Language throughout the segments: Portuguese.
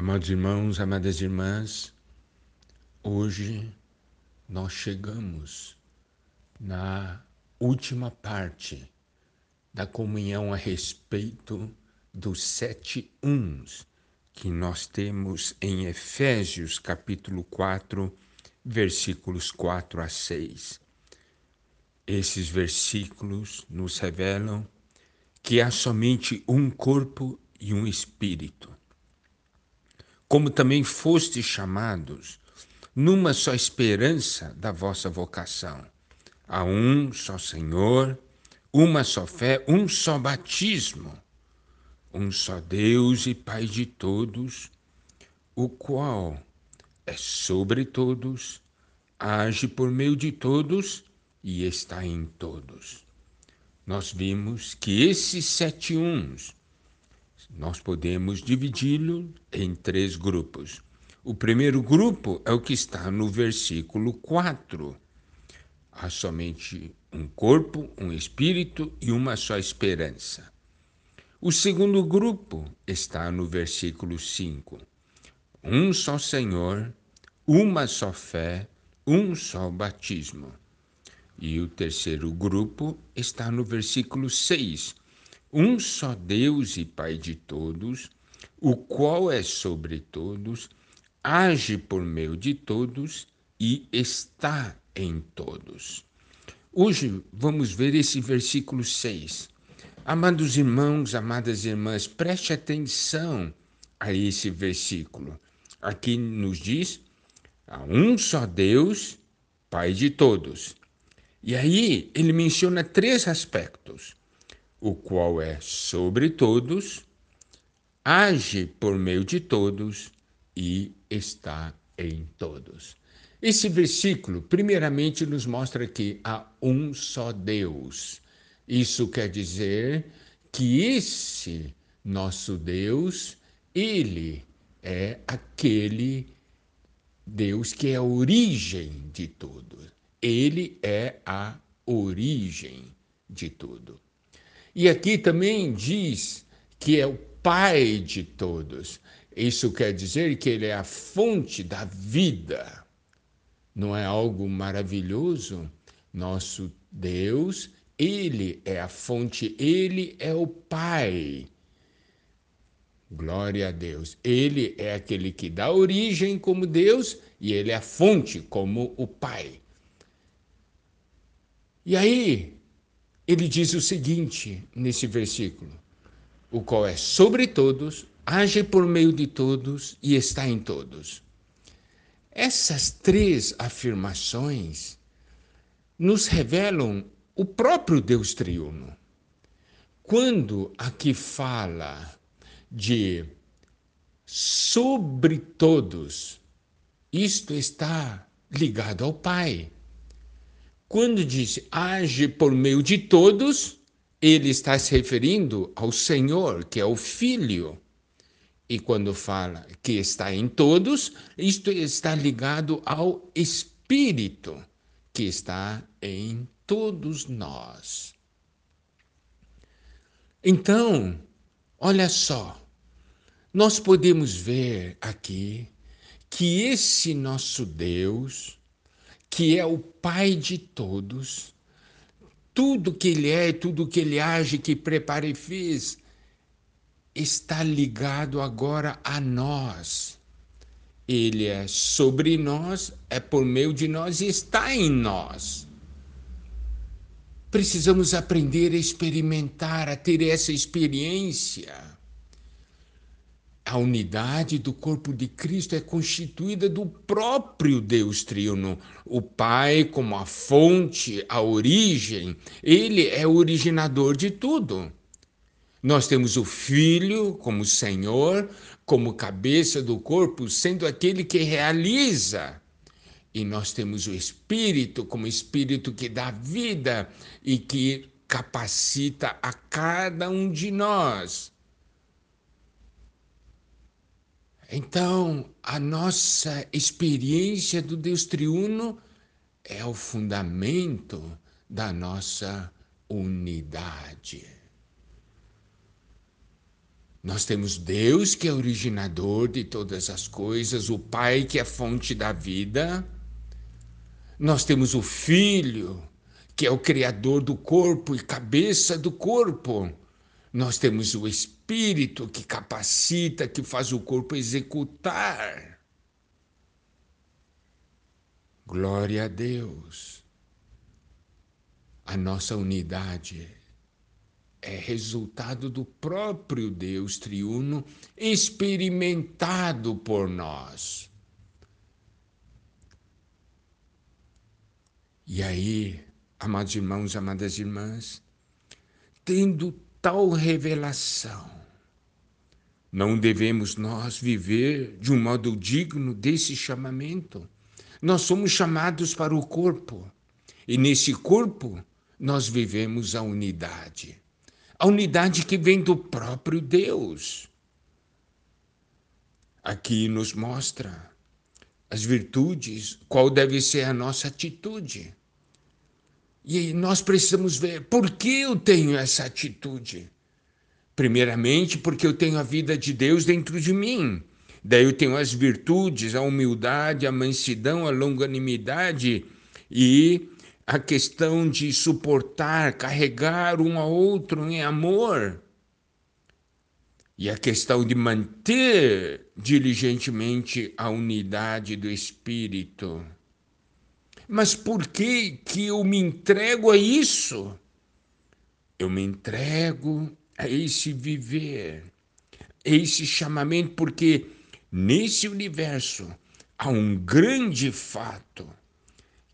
Amados irmãos, amadas irmãs, hoje nós chegamos na última parte da comunhão a respeito dos sete uns que nós temos em Efésios capítulo 4, versículos 4 a 6. Esses versículos nos revelam que há somente um corpo e um espírito como também fostes chamados, numa só esperança da vossa vocação. Há um só Senhor, uma só fé, um só batismo, um só Deus e Pai de todos, o qual é sobre todos, age por meio de todos e está em todos. Nós vimos que esses sete uns nós podemos dividi-lo em três grupos. O primeiro grupo é o que está no versículo 4. Há somente um corpo, um espírito e uma só esperança. O segundo grupo está no versículo 5. Um só Senhor, uma só fé, um só batismo. E o terceiro grupo está no versículo 6 um só Deus e Pai de todos, o qual é sobre todos, age por meio de todos e está em todos. Hoje vamos ver esse versículo 6. Amados irmãos, amadas irmãs, preste atenção a esse versículo. Aqui nos diz: há um só Deus, Pai de todos. E aí ele menciona três aspectos o qual é sobre todos, age por meio de todos e está em todos. Esse versículo, primeiramente, nos mostra que há um só Deus. Isso quer dizer que esse nosso Deus, ele é aquele Deus que é a origem de tudo. Ele é a origem de tudo. E aqui também diz que é o Pai de todos. Isso quer dizer que ele é a fonte da vida. Não é algo maravilhoso? Nosso Deus, ele é a fonte, ele é o Pai. Glória a Deus. Ele é aquele que dá origem como Deus e ele é a fonte como o Pai. E aí, ele diz o seguinte nesse versículo: o qual é sobre todos, age por meio de todos e está em todos. Essas três afirmações nos revelam o próprio Deus triuno. Quando aqui fala de sobre todos, isto está ligado ao Pai. Quando diz age por meio de todos, ele está se referindo ao Senhor, que é o Filho. E quando fala que está em todos, isto está ligado ao Espírito, que está em todos nós. Então, olha só, nós podemos ver aqui que esse nosso Deus, que é o Pai de todos, tudo que Ele é, tudo que Ele age, que prepara e fez, está ligado agora a nós. Ele é sobre nós, é por meio de nós e está em nós. Precisamos aprender a experimentar, a ter essa experiência. A unidade do corpo de Cristo é constituída do próprio Deus triuno. O Pai, como a fonte, a origem, ele é o originador de tudo. Nós temos o Filho como Senhor, como cabeça do corpo, sendo aquele que realiza. E nós temos o Espírito como Espírito que dá vida e que capacita a cada um de nós Então, a nossa experiência do Deus triuno é o fundamento da nossa unidade. Nós temos Deus que é originador de todas as coisas, o Pai que é fonte da vida. Nós temos o Filho, que é o criador do corpo e cabeça do corpo. Nós temos o Espírito que capacita, que faz o corpo executar. Glória a Deus. A nossa unidade é resultado do próprio Deus triuno experimentado por nós. E aí, amados irmãos, amadas irmãs, tendo tal revelação, não devemos nós viver de um modo digno desse chamamento. Nós somos chamados para o corpo, e nesse corpo nós vivemos a unidade a unidade que vem do próprio Deus. Aqui nos mostra as virtudes, qual deve ser a nossa atitude. E nós precisamos ver por que eu tenho essa atitude. Primeiramente, porque eu tenho a vida de Deus dentro de mim. Daí eu tenho as virtudes, a humildade, a mansidão, a longanimidade e a questão de suportar, carregar um ao outro em amor. E a questão de manter diligentemente a unidade do espírito. Mas por que que eu me entrego a isso? Eu me entrego a esse viver, a esse chamamento, porque nesse universo há um grande fato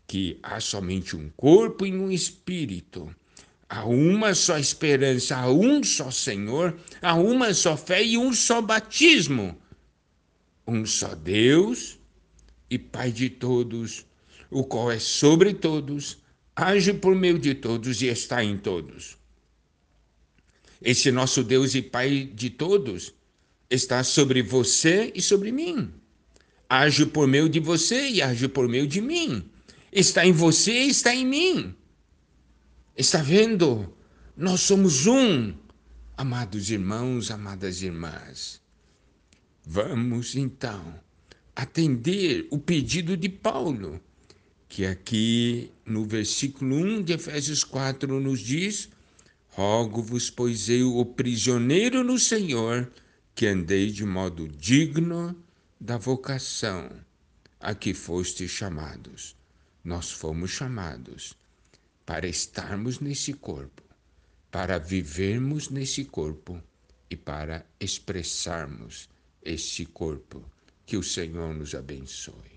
que há somente um corpo e um espírito. Há uma só esperança, há um só Senhor, há uma só fé e um só batismo. Um só Deus e Pai de todos, o qual é sobre todos, age por meio de todos e está em todos. Esse nosso Deus e Pai de todos está sobre você e sobre mim. Age por meio de você e age por meio de mim está em você e está em mim. Está vendo? Nós somos um, amados irmãos, amadas irmãs. Vamos então atender o pedido de Paulo, que aqui no versículo 1 de Efésios 4 nos diz: Rogo-vos, pois eu, o prisioneiro no Senhor, que andei de modo digno da vocação a que fostes chamados nós fomos chamados para estarmos nesse corpo, para vivermos nesse corpo e para expressarmos esse corpo. Que o Senhor nos abençoe.